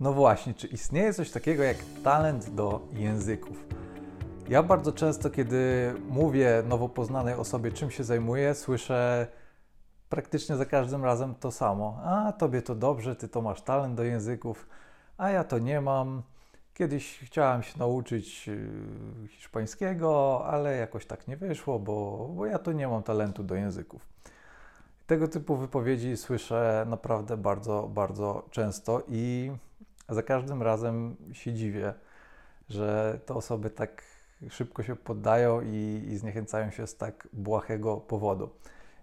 No właśnie, czy istnieje coś takiego jak talent do języków? Ja bardzo często, kiedy mówię nowo poznanej osobie, czym się zajmuję, słyszę praktycznie za każdym razem to samo. A, tobie to dobrze, ty to masz talent do języków, a ja to nie mam. Kiedyś chciałam się nauczyć y, hiszpańskiego, ale jakoś tak nie wyszło, bo, bo ja to nie mam talentu do języków. Tego typu wypowiedzi słyszę naprawdę bardzo, bardzo często i za każdym razem się dziwię, że te osoby tak szybko się poddają i, i zniechęcają się z tak błahego powodu.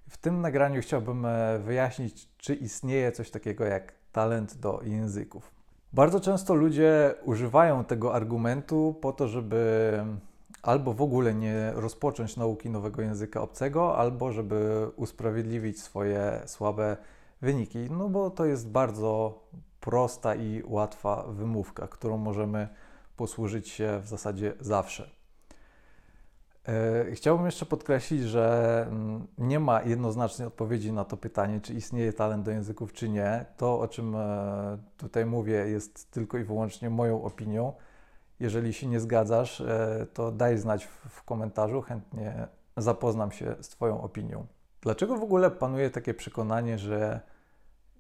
W tym nagraniu chciałbym e, wyjaśnić, czy istnieje coś takiego jak talent do języków. Bardzo często ludzie używają tego argumentu po to, żeby albo w ogóle nie rozpocząć nauki nowego języka obcego, albo żeby usprawiedliwić swoje słabe wyniki. No bo to jest bardzo prosta i łatwa wymówka, którą możemy posłużyć się w zasadzie zawsze. E, chciałbym jeszcze podkreślić, że mm, nie ma jednoznacznej odpowiedzi na to pytanie, czy istnieje talent do języków, czy nie. To, o czym e, tutaj mówię, jest tylko i wyłącznie moją opinią. Jeżeli się nie zgadzasz, e, to daj znać w komentarzu, chętnie zapoznam się z Twoją opinią. Dlaczego w ogóle panuje takie przekonanie, że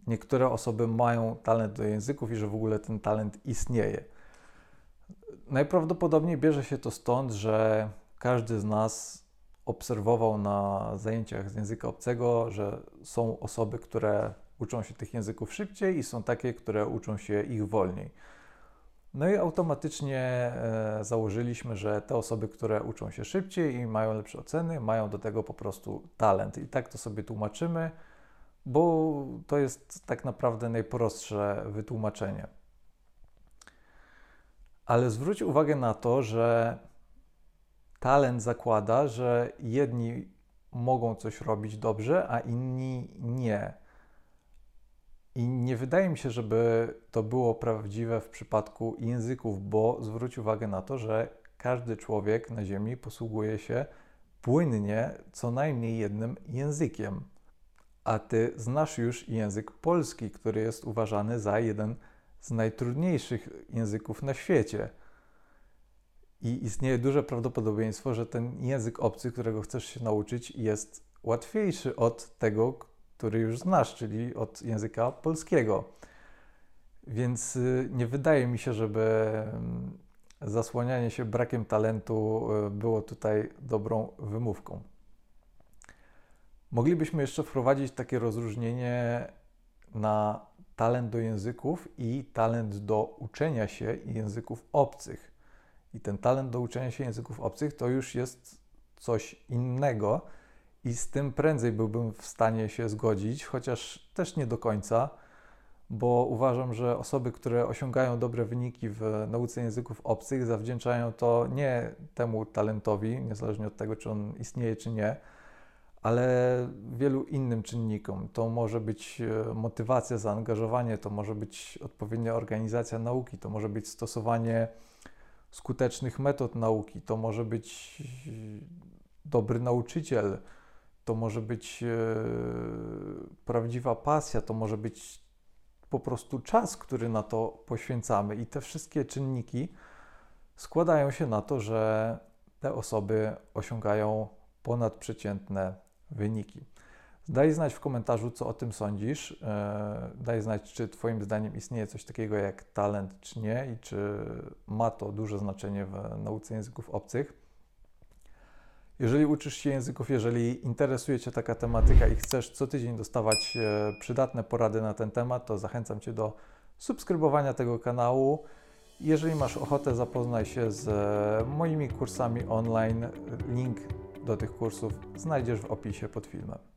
niektóre osoby mają talent do języków i że w ogóle ten talent istnieje? Najprawdopodobniej bierze się to stąd, że każdy z nas obserwował na zajęciach z języka obcego, że są osoby, które uczą się tych języków szybciej i są takie, które uczą się ich wolniej. No i automatycznie e, założyliśmy, że te osoby, które uczą się szybciej i mają lepsze oceny, mają do tego po prostu talent. I tak to sobie tłumaczymy, bo to jest tak naprawdę najprostsze wytłumaczenie. Ale zwróć uwagę na to, że talent zakłada, że jedni mogą coś robić dobrze, a inni nie. I nie wydaje mi się, żeby to było prawdziwe w przypadku języków, bo zwróć uwagę na to, że każdy człowiek na Ziemi posługuje się płynnie co najmniej jednym językiem. A ty znasz już język polski, który jest uważany za jeden z najtrudniejszych języków na świecie. I istnieje duże prawdopodobieństwo, że ten język obcy, którego chcesz się nauczyć, jest łatwiejszy od tego, który już znasz, czyli od języka polskiego. Więc y, nie wydaje mi się, żeby mm, zasłanianie się brakiem talentu y, było tutaj dobrą wymówką. Moglibyśmy jeszcze wprowadzić takie rozróżnienie na talent do języków i talent do uczenia się języków obcych. I ten talent do uczenia się języków obcych to już jest coś innego i z tym prędzej byłbym w stanie się zgodzić, chociaż też nie do końca, bo uważam, że osoby, które osiągają dobre wyniki w nauce języków obcych, zawdzięczają to nie temu talentowi, niezależnie od tego, czy on istnieje, czy nie, ale wielu innym czynnikom. To może być e, motywacja, zaangażowanie, to może być odpowiednia organizacja nauki, to może być stosowanie skutecznych metod nauki, to może być dobry nauczyciel, to może być e, prawdziwa pasja, to może być po prostu czas, który na to poświęcamy. I te wszystkie czynniki składają się na to, że te osoby osiągają ponadprzeciętne wyniki. Daj znać w komentarzu, co o tym sądzisz. E, daj znać, czy Twoim zdaniem istnieje coś takiego jak talent, czy nie, i czy ma to duże znaczenie w nauce języków obcych. Jeżeli uczysz się języków, jeżeli interesuje Cię taka tematyka i chcesz co tydzień dostawać e, przydatne porady na ten temat, to zachęcam Cię do subskrybowania tego kanału. Jeżeli masz ochotę, zapoznaj się z e, moimi kursami online. Link do tych kursów znajdziesz w opisie pod filmem.